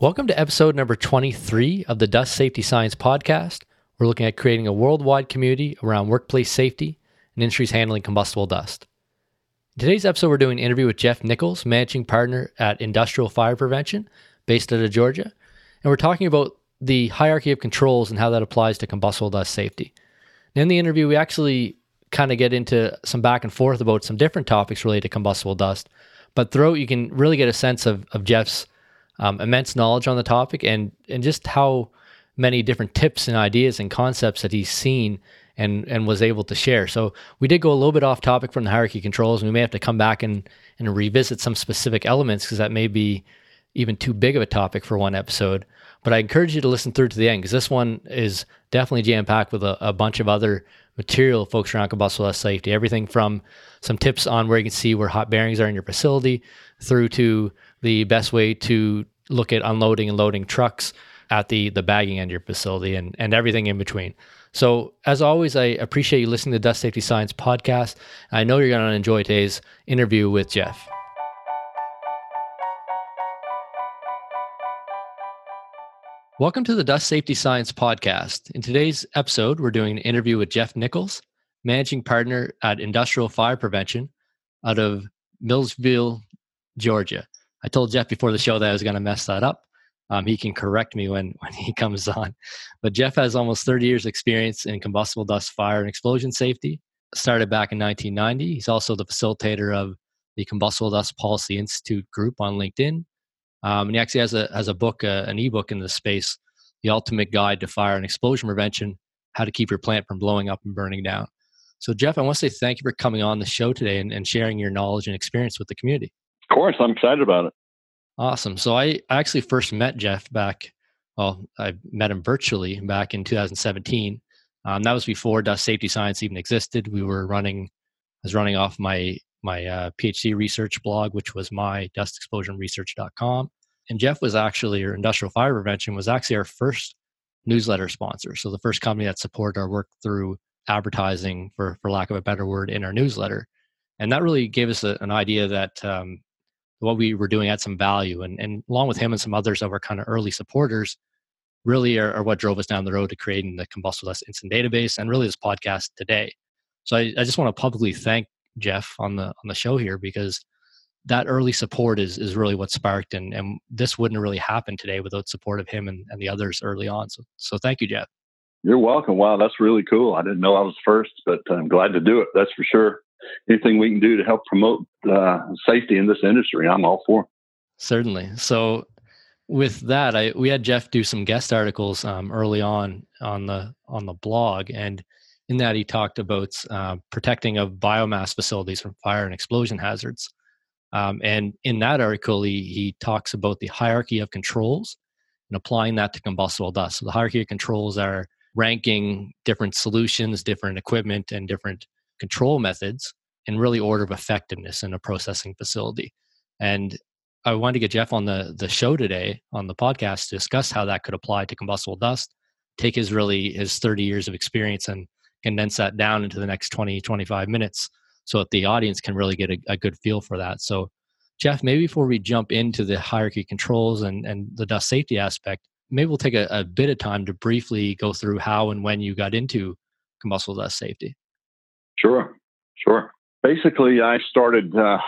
Welcome to episode number 23 of the Dust Safety Science Podcast. We're looking at creating a worldwide community around workplace safety and industries handling combustible dust. In today's episode, we're doing an interview with Jeff Nichols, managing partner at Industrial Fire Prevention, based out of Georgia. And we're talking about the hierarchy of controls and how that applies to combustible dust safety. And in the interview, we actually kind of get into some back and forth about some different topics related to combustible dust. But throughout, you can really get a sense of, of Jeff's um, immense knowledge on the topic and and just how many different tips and ideas and concepts that he's seen and and was able to share. So we did go a little bit off topic from the hierarchy controls, and we may have to come back and and revisit some specific elements because that may be even too big of a topic for one episode. But I encourage you to listen through to the end because this one is definitely jam packed with a, a, bunch of other material folks around combustible safety. Everything from some tips on where you can see where hot bearings are in your facility through to the best way to look at unloading and loading trucks at the the bagging end of your facility and and everything in between. So as always, I appreciate you listening to Dust Safety Science podcast. I know you're going to enjoy today's interview with Jeff. Welcome to the Dust Safety Science podcast. In today's episode, we're doing an interview with Jeff Nichols, managing partner at Industrial Fire Prevention out of Millsville, Georgia. I told Jeff before the show that I was going to mess that up. Um, he can correct me when when he comes on. But Jeff has almost 30 years experience in combustible dust fire and explosion safety. Started back in 1990. He's also the facilitator of the Combustible Dust Policy Institute group on LinkedIn. Um, and he actually has a has a book, uh, an ebook in this space, "The Ultimate Guide to Fire and Explosion Prevention: How to Keep Your Plant from Blowing Up and Burning Down." So, Jeff, I want to say thank you for coming on the show today and, and sharing your knowledge and experience with the community. Of course, I'm excited about it. Awesome. So I actually first met Jeff back, well, I met him virtually back in 2017. Um, that was before Dust Safety Science even existed. We were running, I was running off my my uh, PhD research blog, which was my dustexplosionresearch.com. And Jeff was actually, or Industrial Fire Prevention was actually our first newsletter sponsor. So the first company that supported our work through advertising, for for lack of a better word, in our newsletter. And that really gave us a, an idea that um, what we were doing had some value. And, and along with him and some others that were kind of early supporters, really are, are, what drove us down the road to creating the Combustible Dust Incident Database and really this podcast today. So I, I just want to publicly thank Jeff on the on the show here because that early support is is really what sparked and and this wouldn't really happen today without support of him and, and the others early on. So so thank you, Jeff. You're welcome. Wow, that's really cool. I didn't know I was first, but I'm glad to do it. That's for sure anything we can do to help promote uh, safety in this industry, I'm all for. Certainly. So, with that, I we had Jeff do some guest articles um, early on on the on the blog, and in that he talked about uh, protecting of biomass facilities from fire and explosion hazards. Um, and in that article, he, he talks about the hierarchy of controls and applying that to combustible dust. So the hierarchy of controls are ranking different solutions, different equipment, and different control methods in really order of effectiveness in a processing facility. And I wanted to get Jeff on the the show today on the podcast to discuss how that could apply to combustible dust, take his really his 30 years of experience and condense that down into the next 20, 25 minutes so that the audience can really get a, a good feel for that. So Jeff, maybe before we jump into the hierarchy controls and, and the dust safety aspect, maybe we'll take a, a bit of time to briefly go through how and when you got into combustible dust safety. Sure, sure. Basically, I started uh,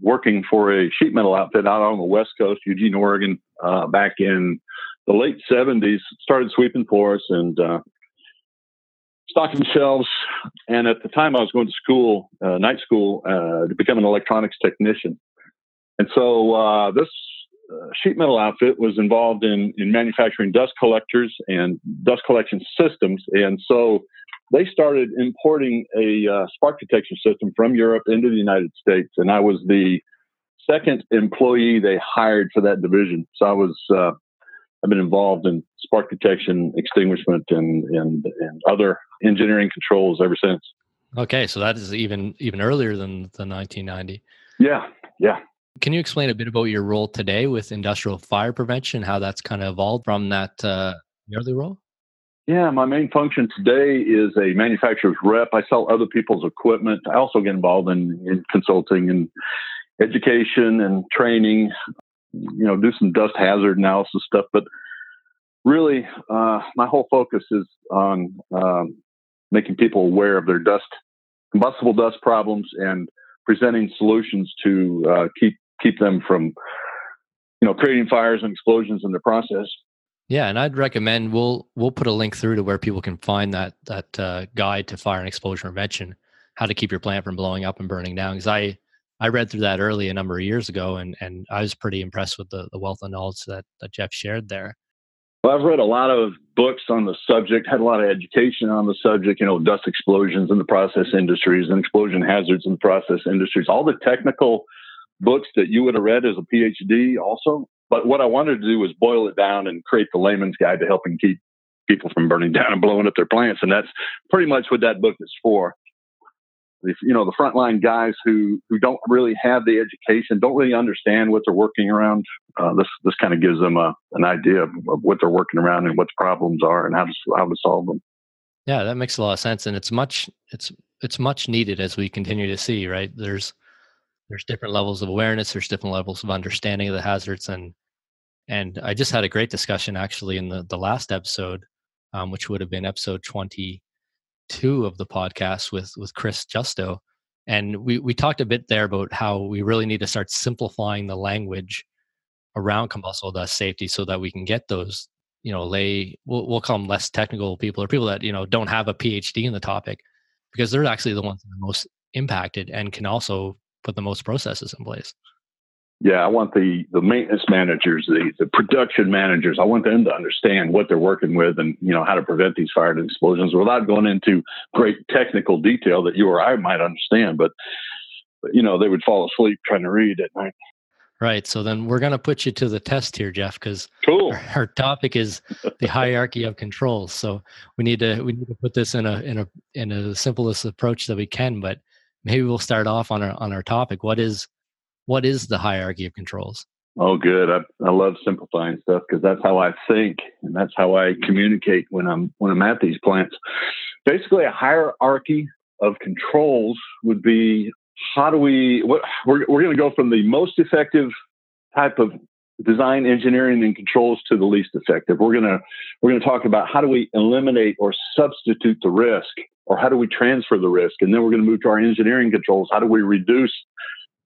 working for a sheet metal outfit out on the West Coast, Eugene, Oregon, uh, back in the late 70s. Started sweeping floors and uh, stocking shelves. And at the time, I was going to school, uh, night school, uh, to become an electronics technician. And so uh, this sheet metal outfit was involved in, in manufacturing dust collectors and dust collection systems. And so they started importing a uh, spark detection system from Europe into the United States, and I was the second employee they hired for that division. So I was uh, I've been involved in spark detection, extinguishment, and and and other engineering controls ever since. Okay, so that is even even earlier than the 1990. Yeah, yeah. Can you explain a bit about your role today with industrial fire prevention? How that's kind of evolved from that uh, early role? Yeah, my main function today is a manufacturer's rep. I sell other people's equipment. I also get involved in, in consulting and education and training. you know, do some dust hazard analysis stuff. But really, uh, my whole focus is on um, making people aware of their dust, combustible dust problems, and presenting solutions to uh, keep keep them from, you know, creating fires and explosions in the process. Yeah, and I'd recommend we'll we'll put a link through to where people can find that that uh, guide to fire and explosion prevention, how to keep your plant from blowing up and burning down. Because I I read through that early a number of years ago, and and I was pretty impressed with the the wealth of knowledge that that Jeff shared there. Well, I've read a lot of books on the subject, had a lot of education on the subject, you know, dust explosions in the process industries and explosion hazards in the process industries, all the technical books that you would have read as a PhD also. But what I wanted to do was boil it down and create the layman's guide to helping keep people from burning down and blowing up their plants. And that's pretty much what that book is for you know the frontline guys who who don't really have the education, don't really understand what they're working around. Uh, this this kind of gives them a, an idea of, of, what they're working around and what the problems are and how to how to solve them. Yeah, that makes a lot of sense, and it's much it's it's much needed as we continue to see. Right, there's there's different levels of awareness, there's different levels of understanding of the hazards, and and I just had a great discussion actually in the the last episode, um, which would have been episode twenty two of the podcast with with Chris Justo, and we we talked a bit there about how we really need to start simplifying the language around combustible dust safety so that we can get those you know lay we'll, we'll call them less technical people or people that you know don't have a phd in the topic because they're actually the ones most impacted and can also put the most processes in place yeah, I want the the maintenance managers, the the production managers. I want them to understand what they're working with and you know how to prevent these fire and explosions without going into great technical detail that you or I might understand. But, but you know they would fall asleep trying to read at night. Right. So then we're going to put you to the test here, Jeff, because cool. our, our, topic is the hierarchy of controls. So we need to we need to put this in a in a in a simplest approach that we can. But maybe we'll start off on our on our topic. What is what is the hierarchy of controls? Oh, good. I, I love simplifying stuff because that's how I think and that's how I communicate when I'm when I'm at these plants. Basically, a hierarchy of controls would be how do we what we're we're going to go from the most effective type of design engineering and controls to the least effective. We're going to we're going to talk about how do we eliminate or substitute the risk or how do we transfer the risk and then we're going to move to our engineering controls. How do we reduce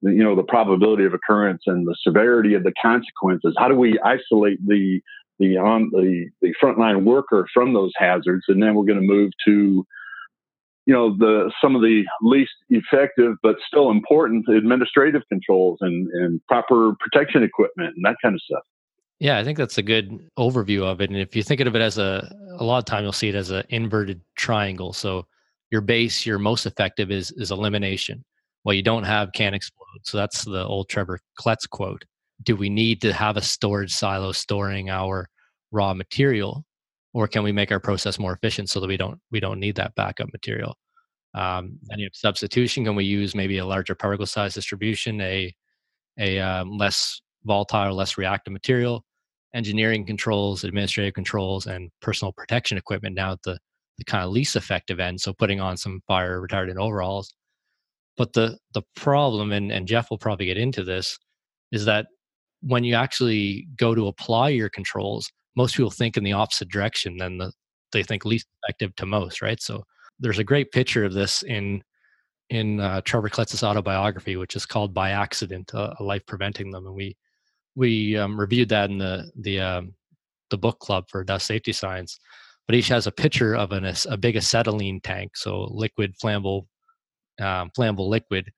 you know the probability of occurrence and the severity of the consequences. How do we isolate the the on the the frontline worker from those hazards? And then we're going to move to you know the some of the least effective but still important administrative controls and and proper protection equipment and that kind of stuff. Yeah i think that's a good overview of it. And if you think of it as a a lot of time you'll see it as an inverted triangle. So your base your most effective is is elimination well, you don't have can explode. So that's the old Trevor Kletz quote. Do we need to have a storage silo storing our raw material, or can we make our process more efficient so that we don't we don't need that backup material? Um, have substitution. Can we use maybe a larger particle size distribution, a a um, less volatile, less reactive material, engineering controls, administrative controls, and personal protection equipment now at the the kind of least effective end. So putting on some fire retardant overalls but the the problem, and, and Jeff will probably get into this, is that when you actually go to apply your controls, most people think in the opposite direction than the they think least effective to most, right? So there's a great picture of this in in uh, Trevor Kletz's autobiography, which is called "By Accident: A Life Preventing Them," and we we um, reviewed that in the the um, the book club for dust safety science. But each has a picture of an, a big acetylene tank, so liquid flammable um, flammable liquid,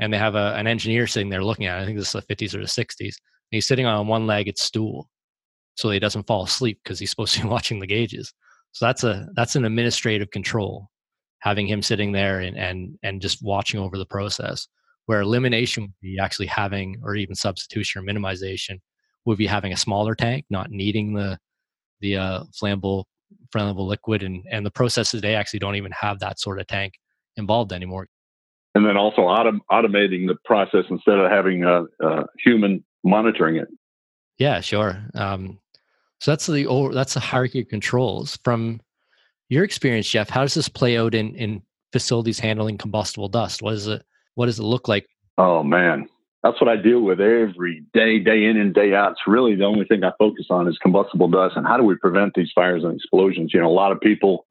and they have a, an engineer sitting there looking at it. I think this is the 50s or the 60s. And he's sitting on a one-legged stool, so he doesn't fall asleep because he's supposed to be watching the gauges. So that's a that's an administrative control, having him sitting there and and and just watching over the process. Where elimination would be actually having, or even substitution or minimization, would be having a smaller tank, not needing the the uh, flammable flammable liquid, and and the processes today actually don't even have that sort of tank involved anymore and then also autom- automating the process instead of having a, a human monitoring it. Yeah, sure. Um, so that's the that's the hierarchy of controls. From your experience, Jeff, how does this play out in in facilities handling combustible dust? What is it? What does it look like? Oh man, that's what I deal with every day, day in and day out. It's really the only thing I focus on is combustible dust and how do we prevent these fires and explosions. You know, a lot of people,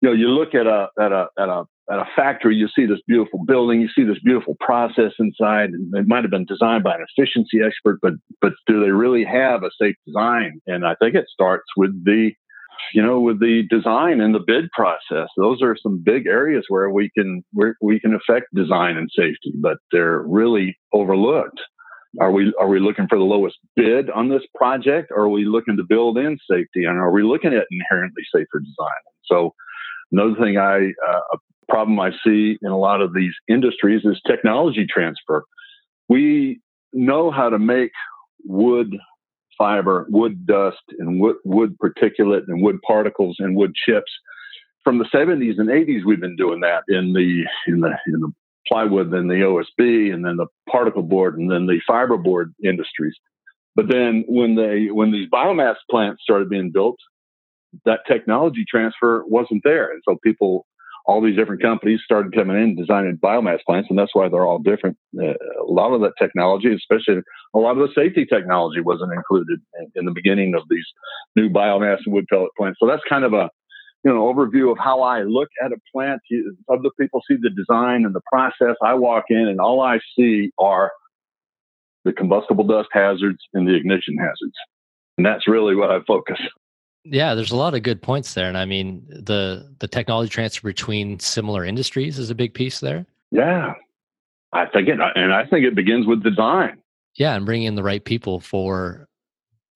you know, you look at a at a at a at a factory, you see this beautiful building, you see this beautiful process inside, and it might have been designed by an efficiency expert, but but do they really have a safe design? And I think it starts with the you know, with the design and the bid process, those are some big areas where we can where we can affect design and safety, but they're really overlooked. Are we are we looking for the lowest bid on this project, are we looking to build in safety, and are we looking at inherently safer design? So, another thing I uh, a problem I see in a lot of these industries is technology transfer. We know how to make wood fiber, wood dust, and wood, wood particulate and wood particles and wood chips. From the 70s and 80s, we've been doing that in the in the in the plywood, then the OSB, and then the particle board, and then the fiberboard industries. But then when they when these biomass plants started being built, that technology transfer wasn't there, and so people all these different companies started coming in designing biomass plants, and that's why they're all different. Uh, a lot of that technology, especially a lot of the safety technology, wasn't included in, in, the beginning of these new biomass and wood pellet plants. So that's kind of a you know overview of how I look at a plant. Other people see the design and the process. I walk in, and all I see are the combustible dust hazards and the ignition hazards, and that's really what I focus yeah, there's a lot of good points there, and I mean the the technology transfer between similar industries is a big piece there. Yeah, I think it, and I think it begins with design. Yeah, and bringing in the right people for,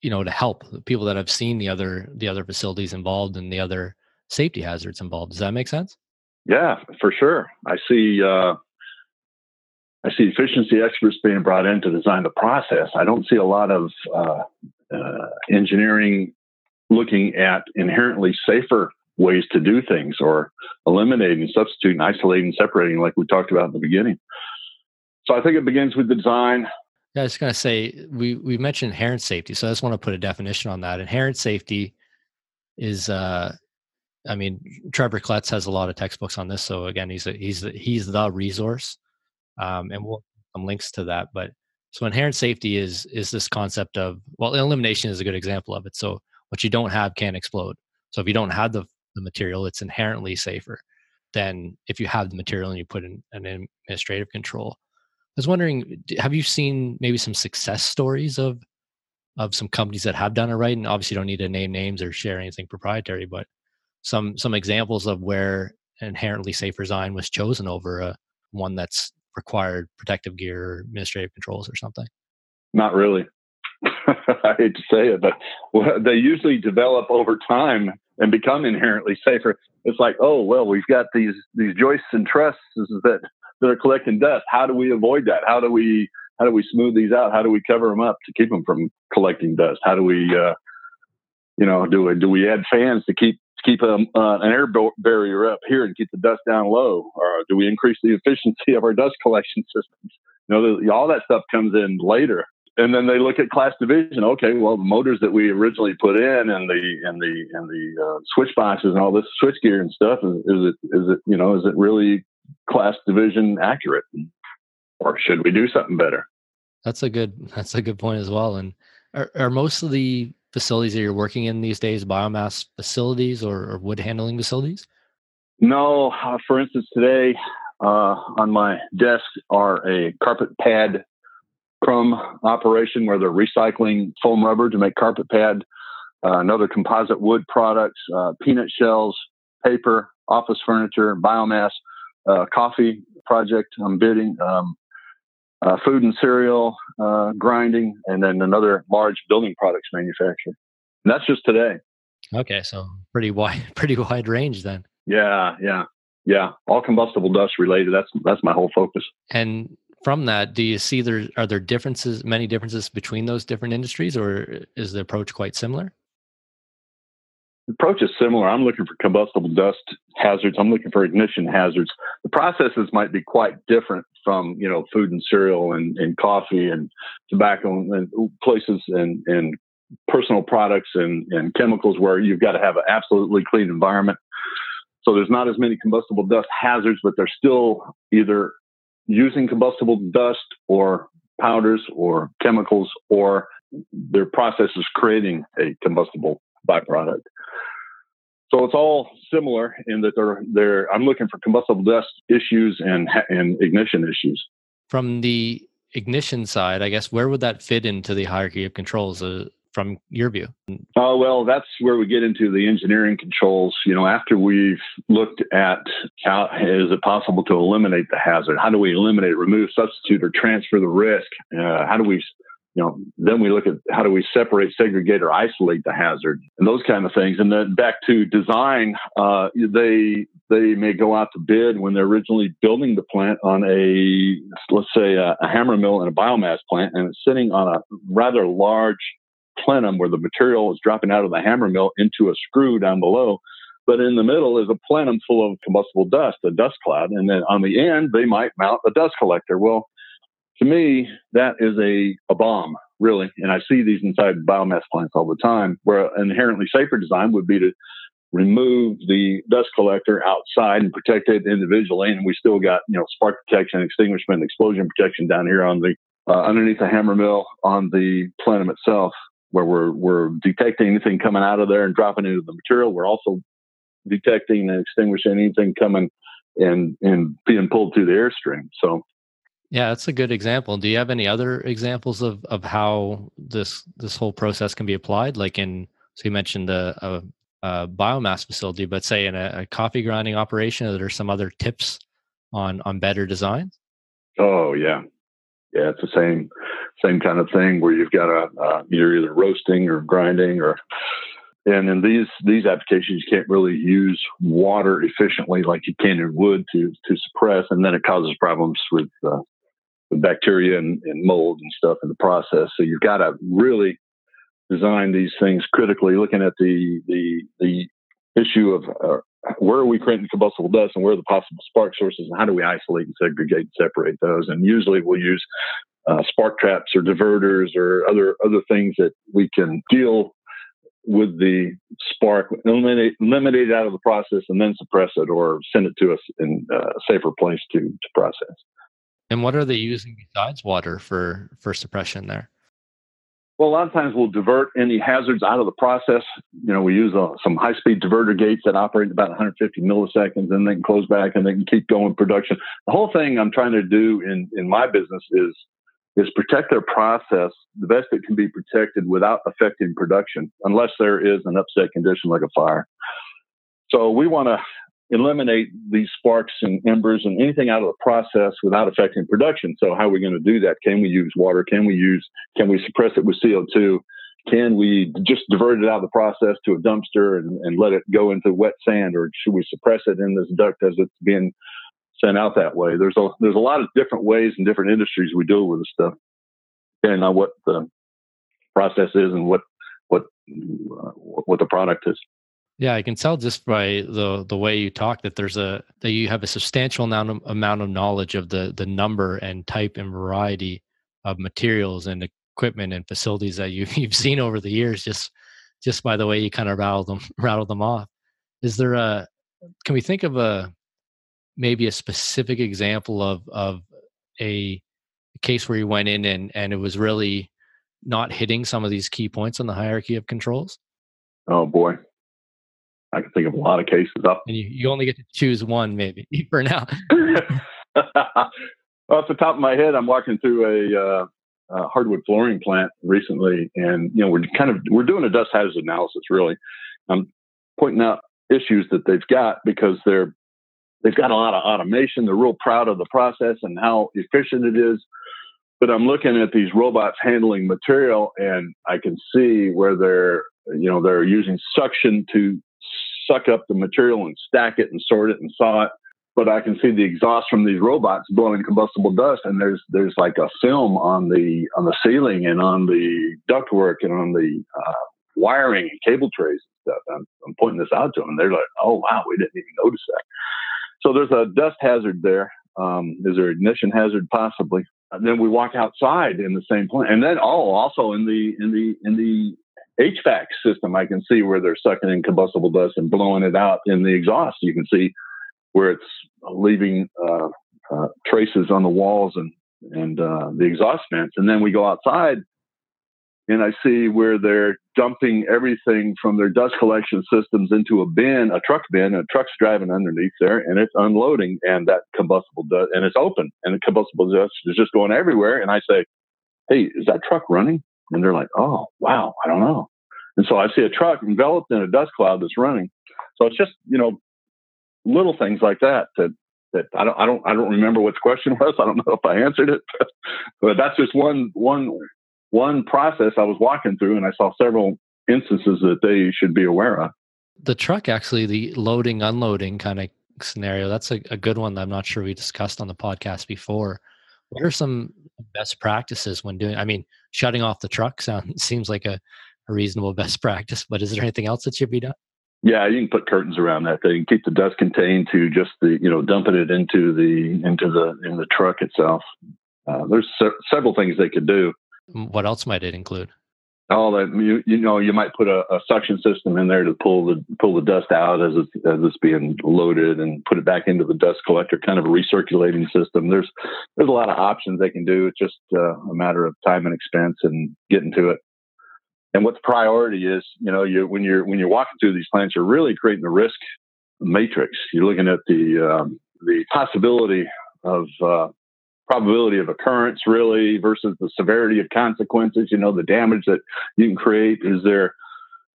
you know, to help the people that have seen the other the other facilities involved and the other safety hazards involved. Does that make sense? Yeah, for sure. I see. Uh, I see efficiency experts being brought in to design the process. I don't see a lot of uh, uh, engineering looking at inherently safer ways to do things or eliminating, substituting, isolating, separating, like we talked about in the beginning. So I think it begins with the design. Yeah, I was going to say we we mentioned inherent safety, so I just want to put a definition on that. Inherent safety is, uh, I mean, Trevor Kletz has a lot of textbooks on this. So again, he's a, he's the, he's the resource, um, and we'll some links to that. But so inherent safety is is this concept of well, elimination is a good example of it. So what you don't have can't explode. So if you don't have the, the material, it's inherently safer than if you have the material and you put in an administrative control. I was wondering, have you seen maybe some success stories of of some companies that have done it right? And obviously, don't need to name names or share anything proprietary, but some some examples of where inherently safer design was chosen over a one that's required protective gear or administrative controls or something. Not really. I hate to say it, but they usually develop over time and become inherently safer. It's like, oh well, we've got these these joists and trusses that that are collecting dust. How do we avoid that? How do we how do we smooth these out? How do we cover them up to keep them from collecting dust? How do we, uh, you know, do we do we add fans to keep to keep um, uh, an air barrier up here and keep the dust down low, or do we increase the efficiency of our dust collection systems? You know, all that stuff comes in later and then they look at class division. Okay, well, the motors that we originally put in, and the and the and the uh, switch boxes and all this switch gear and stuff, is, is it is it you know is it really class division accurate, or should we do something better? That's a good that's a good point as well. And are, are most of the facilities that you're working in these days biomass facilities or, or wood handling facilities? No. Uh, for instance, today uh, on my desk are a carpet pad crumb operation where they're recycling foam rubber to make carpet pad, uh, another composite wood products, uh, peanut shells, paper, office furniture, biomass, uh, coffee project I'm bidding, um, uh, food and cereal uh, grinding, and then another large building products manufacturer. And that's just today. Okay, so pretty wide, pretty wide range then. Yeah, yeah, yeah. All combustible dust related. That's that's my whole focus. And from that, do you see there are there differences, many differences between those different industries, or is the approach quite similar? The approach is similar. I'm looking for combustible dust hazards. I'm looking for ignition hazards. The processes might be quite different from you know food and cereal and, and coffee and tobacco and places and, and personal products and, and chemicals where you've got to have an absolutely clean environment. So there's not as many combustible dust hazards, but there's still either using combustible dust or powders or chemicals, or their process is creating a combustible byproduct. So it's all similar in that they're they're I'm looking for combustible dust issues and and ignition issues. From the ignition side, I guess where would that fit into the hierarchy of controls? Uh, from your view? Oh, uh, well, that's where we get into the engineering controls. You know, after we've looked at how is it possible to eliminate the hazard? How do we eliminate, remove, substitute, or transfer the risk? Uh, how do we you know, then we look at how do we separate, segregate, or isolate the hazard, and those kind of things. And then back to design, uh, they they may go out to bid when they're originally building the plant on a let's say a, a hammer mill and a biomass plant, and it's sitting on a rather large plenum where the material is dropping out of the hammer mill into a screw down below. But in the middle is a plenum full of combustible dust, a dust cloud. And then on the end, they might mount a dust collector. Well, to me, that is a, a bomb, really. And I see these inside biomass plants all the time, where an inherently safer design would be to remove the dust collector outside and protect it individually. And we still got, you know, spark protection, extinguishment, explosion protection down here on the uh, underneath the hammer mill on the plenum itself, where we're we're detecting anything coming out of there and dropping into the material. We're also detecting and extinguishing anything coming and and being pulled through the airstream. So yeah, that's a good example. Do you have any other examples of of how this this whole process can be applied? Like in, so you mentioned the a, a biomass facility, but say in a, a, coffee grinding operation, are there some other tips on on better designs? Oh yeah, yeah, it's the same same kind of thing where you've got a uh, you're either roasting or grinding or and in these these applications you can't really use water efficiently like you can in wood to to suppress and then it causes problems with uh, with bacteria and, and mold and stuff in the process. So you've got to really design these things critically, looking at the the the issue of uh, where are we creating combustible dust and where are the possible spark sources and how do we isolate and segregate and separate those. And usually we'll use uh, spark traps or diverters or other other things that we can deal with the spark, eliminate, eliminate it out of the process, and then suppress it or send it to us in a safer place to to process. And what are they using besides water for for suppression there? Well, a lot of times we'll divert any hazards out of the process. You know, we use uh, some high speed diverter gates that operate about 150 milliseconds and they can close back and they can keep going production. The whole thing I'm trying to do in, in my business is is protect their process the best it can be protected without affecting production, unless there is an upset condition like a fire. So we want to eliminate these sparks and embers and anything out of the process without affecting production. So how are we going to do that? Can we use water? Can we use, can we suppress it with CO2? Can we just divert it out of the process to a dumpster and, and let it go into wet sand or should we suppress it in this duct as it's being sent out that way? There's a, there's a lot of different ways and different industries we deal with this stuff depending on what the process is and what, what, uh, what the product is. Yeah, I can tell just by the the way you talk that there's a that you have a substantial amount of, amount of knowledge of the the number and type and variety of materials and equipment and facilities that you you've seen over the years just just by the way you kind of rattle them rattle them off. Is there a can we think of a maybe a specific example of of a case where you went in and and it was really not hitting some of these key points on the hierarchy of controls? Oh boy. I can think of a lot of cases up. And you, you only get to choose one, maybe for now. Off the top of my head, I'm walking through a, uh, a, hardwood flooring plant recently, and you know we're kind of we're doing a dust hazard analysis. Really, I'm pointing out issues that they've got because they're they've got a lot of automation. They're real proud of the process and how efficient it is. But I'm looking at these robots handling material, and I can see where they're you know they're using suction to suck up the material and stack it and sort it and saw it. But I can see the exhaust from these robots blowing combustible dust, and there's there's like a film on the on the ceiling and on the ductwork and on the uh, wiring and cable trays and stuff. I'm, I'm pointing this out to them, and they're like, "Oh wow, we didn't even notice that." So there's a dust hazard there. Um, is there ignition hazard possibly? And then we walk outside in the same plant, and then oh, also in the in the in the HVAC system, I can see where they're sucking in combustible dust and blowing it out in the exhaust. You can see where it's leaving uh, uh, traces on the walls and and uh, the exhaust vents. And then we go outside, and I see where they're dumping everything from their dust collection systems into a bin, a truck bin. and A truck's driving underneath there, and it's unloading, and that combustible dust, and it's open, and the combustible dust is just going everywhere. And I say, "Hey, is that truck running?" And they're like, "Oh, wow, I don't know." And so I see a truck enveloped in a dust cloud that's running. So it's just you know little things like that that that I don't I don't I don't remember what the question was. I don't know if I answered it, but that's just one one one process I was walking through, and I saw several instances that they should be aware of. The truck, actually, the loading unloading kind of scenario. That's a, a good one that I'm not sure we discussed on the podcast before. What are some best practices when doing? I mean, shutting off the truck sounds seems like a, a reasonable best practice, but is there anything else that should be done? Yeah, you can put curtains around that thing. Keep the dust contained to just the you know dumping it into the into the in the truck itself. Uh, there's se- several things they could do. What else might it include? Oh, that you you know you might put a, a suction system in there to pull the pull the dust out as it's as it's being loaded and put it back into the dust collector, kind of a recirculating system. There's there's a lot of options they can do. It's just uh, a matter of time and expense and getting to it and what the priority is, you know, you when you're when you're walking through these plants, you're really creating the risk matrix. You're looking at the um, the possibility of uh, probability of occurrence, really, versus the severity of consequences. You know, the damage that you can create. Is there,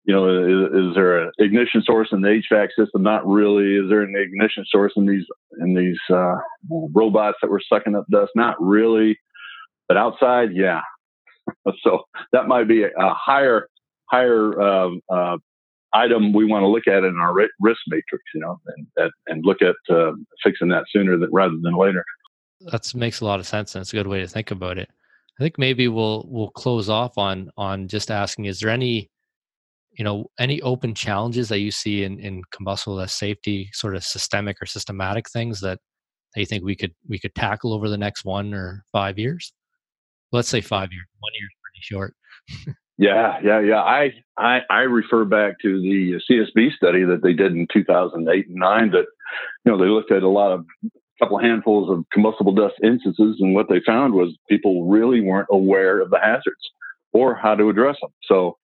you know, is, is there an ignition source in the HVAC system? Not really. Is there an ignition source in these in these uh, robots that were sucking up dust? Not really. But outside, yeah, so that might be a higher higher um, uh, item we want to look at in our risk matrix, you know, and and look at uh, fixing that sooner than, rather than later. That makes a lot of sense, and it's a good way to think about it. I think maybe we'll we'll close off on on just asking: Is there any you know any open challenges that you see in in combustible safety, sort of systemic or systematic things that that you think we could we could tackle over the next one or five years? let's say five years. One year is pretty short. yeah, yeah, yeah. I, I I refer back to the uh, CSB study that they did in 2008 and nine. That you know they looked at a lot of couple handfuls of combustible dust instances, and what they found was people really weren't aware of the hazards or how to address them. So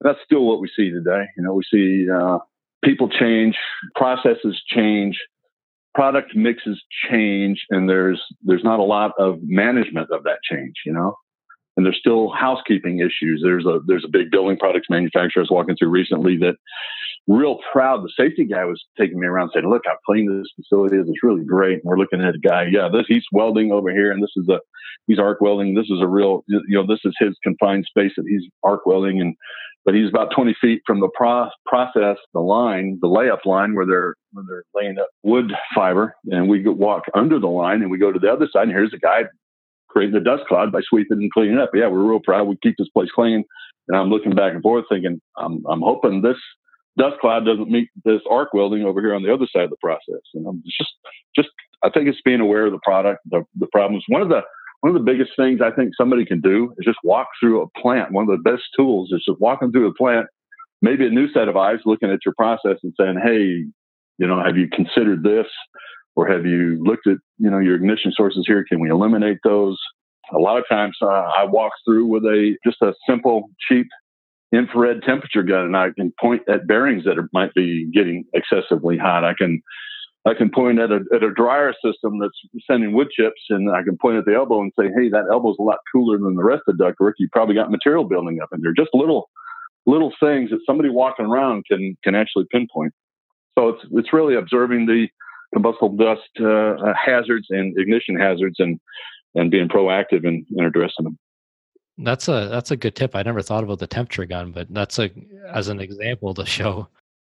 that's still what we see today. You know, we see uh, people change, processes change, product mixes change and there's there's not a lot of management of that change you know and there's still housekeeping issues there's a there's a big building products manufacturer i was walking through recently that real proud the safety guy was taking me around saying look i've cleaned this facility is. it's really great and we're looking at a guy yeah this he's welding over here and this is a he's arc welding this is a real you know this is his confined space that he's arc welding and but he's about 20 feet from the pro- process, the line, the layup line where they're where they're laying up wood fiber, and we walk under the line and we go to the other side. And here's a guy creating a dust cloud by sweeping and cleaning up. Yeah, we're real proud. We keep this place clean. And I'm looking back and forth, thinking, I'm I'm hoping this dust cloud doesn't meet this arc welding over here on the other side of the process. And I'm just just I think it's being aware of the product, the the problems. One of the one of the biggest things I think somebody can do is just walk through a plant. One of the best tools is just walking through a plant, maybe a new set of eyes looking at your process and saying, hey, you know, have you considered this? Or have you looked at, you know, your ignition sources here? Can we eliminate those? A lot of times uh, I walk through with a just a simple, cheap infrared temperature gun and I can point at bearings that are, might be getting excessively hot. I can I can point at a, at a dryer system that's sending wood chips, and I can point at the elbow and say, "Hey, that elbow's a lot cooler than the rest of the ductwork. You probably got material building up in there." Just little little things that somebody walking around can can actually pinpoint. So it's it's really observing the combustible dust uh, hazards and ignition hazards, and and being proactive in, in addressing them. That's a that's a good tip. I never thought about the temperature gun, but that's a as an example to show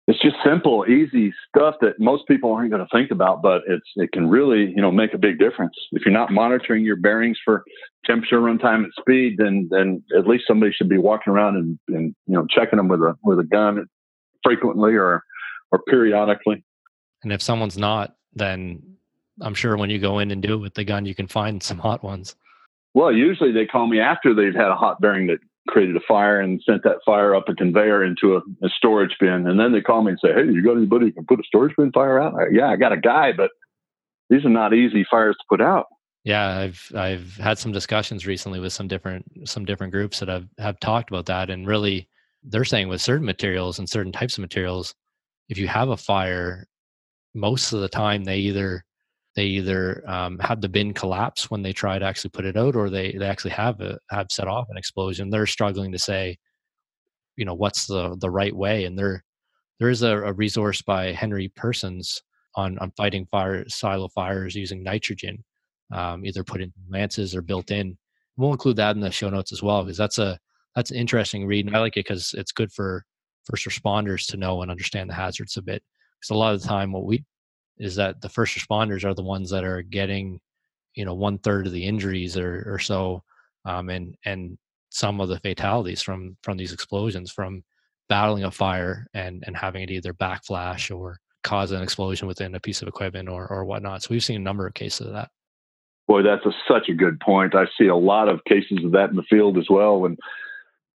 it's just simple, easy stuff that most people aren't going to think about, but it's it can really you know make a big difference. If you're not monitoring your bearings for temperature, runtime, and speed, then then at least somebody should be walking around and, and you know checking them with a with a gun frequently or or periodically. And if someone's not, then I'm sure when you go in and do it with the gun, you can find some hot ones. Well, usually they call me after they've had a hot bearing that created a fire and sent that fire up a conveyor into a, a, storage bin. And then they call me and say, Hey, you got anybody who can put a storage bin fire out? I, yeah, I got a guy, but these are not easy fires to put out. Yeah, I've I've had some discussions recently with some different some different groups that have have talked about that, and really they're saying with certain materials and certain types of materials, if you have a fire, most of the time they either they either um, have the bin collapse when they try to actually put it out, or they they actually have a, have set off an explosion. They're struggling to say, you know, what's the the right way, and there there is a, a resource by Henry Persson on on fighting fire silo fires using nitrogen um, either put in lances or built in. We'll include that in the show notes as well because that's a that's an interesting read, and I like it because it's good for first responders to know and understand the hazards a bit. Because a lot of the time, what we is that the first responders are the ones that are getting, you know, one third of the injuries or or so, um, and and some of the fatalities from from these explosions from battling a fire and and having it either backflash or cause an explosion within a piece of equipment or or whatnot. So we've seen a number of cases of that. Boy, that's a, such a good point. I see a lot of cases of that in the field as well. When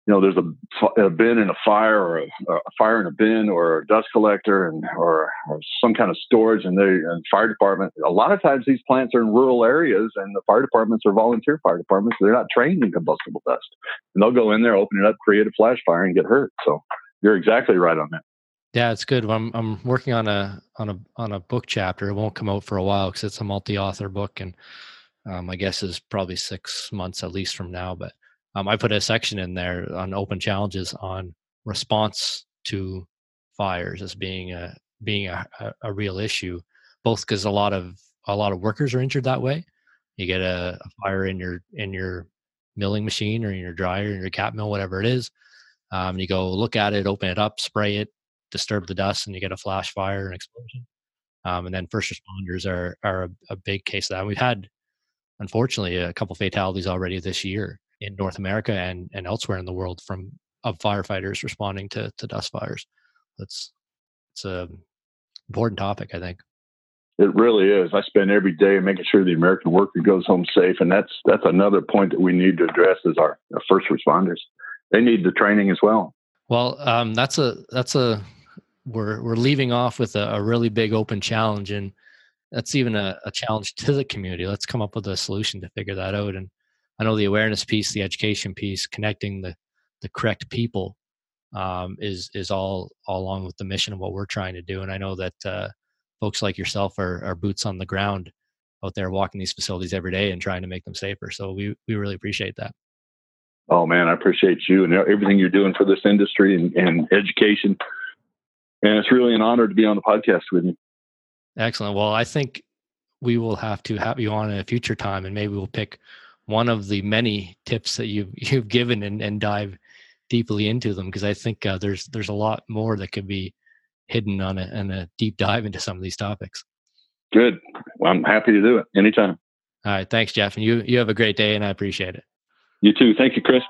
you know there's a, a bin in a fire, or a, a, fire in a bin, or a dust collector, and or, or some kind of storage, and the and fire department. A lot of times these plants are in rural areas, and the fire departments are volunteer fire departments. They're not trained in combustible dust, and they'll go in there, open it up, create a flash fire, and get hurt. So you're exactly right on that. Yeah, it's good. I'm I'm working on a on a on a book chapter. It won't come out for a while because it's a multi-author book, and um, I guess is probably six months at least from now. But um, I put a section in there on open challenges on response to fires as being a being a, a, real issue, both because a lot of a lot of workers are injured that way. You get a, a, fire in your in your milling machine or in your dryer, in your cap mill, whatever it is. Um, you go look at it, open it up, spray it, disturb the dust, and you get a flash fire and explosion. Um, and then first responders are are a, a, big case of that. We've had unfortunately a couple fatalities already this year in North America and, and elsewhere in the world from of firefighters responding to, to dust fires. That's it's a important topic, I think. It really is. I spend every day making sure the American worker goes home safe, and that's that's another point that we need to address as our, our first responders. They need the training as well. Well, um, that's a that's a we're we're leaving off with a, a really big open challenge, and that's even a, a challenge to the community. Let's come up with a solution to figure that out. And I know the awareness piece, the education piece, connecting the the correct people um, is is all all along with the mission of what we're trying to do. And I know that uh, folks like yourself are, are boots on the ground out there walking these facilities every day and trying to make them safer. So we we really appreciate that. Oh man, I appreciate you and everything you're doing for this industry and, and education. And it's really an honor to be on the podcast with you. Excellent. Well, I think we will have to have you on in a future time, and maybe we'll pick one of the many tips that you've you've given and, and dive deeply into them because I think uh, there's there's a lot more that could be hidden on a, on a deep dive into some of these topics. Good. Well, I'm happy to do it anytime. All right. Thanks, Jeff. And you you have a great day, and I appreciate it. You too. Thank you, Chris.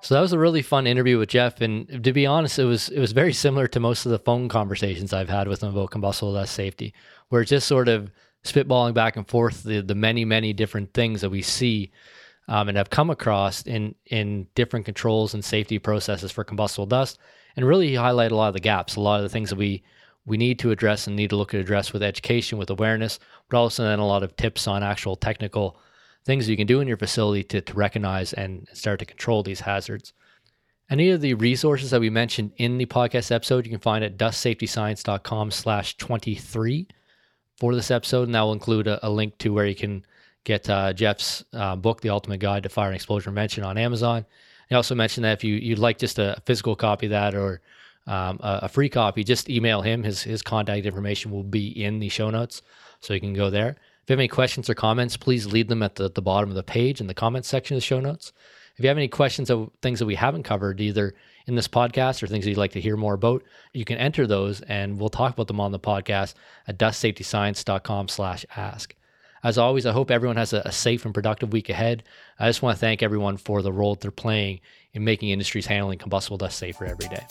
So that was a really fun interview with Jeff, and to be honest, it was it was very similar to most of the phone conversations I've had with him about combustible dust safety, where it's just sort of spitballing back and forth the the many many different things that we see um, and have come across in in different controls and safety processes for combustible dust, and really highlight a lot of the gaps, a lot of the things that we we need to address and need to look at address with education, with awareness, but also then a lot of tips on actual technical things you can do in your facility to, to recognize and start to control these hazards. Any of the resources that we mentioned in the podcast episode, you can find at dustsafetyscience.com slash 23 for this episode. And that will include a, a link to where you can get uh, Jeff's uh, book, The Ultimate Guide to Fire and Explosion Prevention on Amazon. He also mentioned that if you, you'd like just a physical copy of that or um, a, a, free copy, just email him. His, his contact information will be in the show notes. So you can go there. If you have any questions or comments, please leave them at the, the bottom of the page in the comments section of the show notes. If you have any questions of things that we haven't covered, either in this podcast or things that you'd like to hear more about, you can enter those and we'll talk about them on the podcast at dustsafetyscience.com slash ask. As always, I hope everyone has a, a, safe and productive week ahead. I just want to thank everyone for the role that they're playing in making industries handling combustible dust safer every day.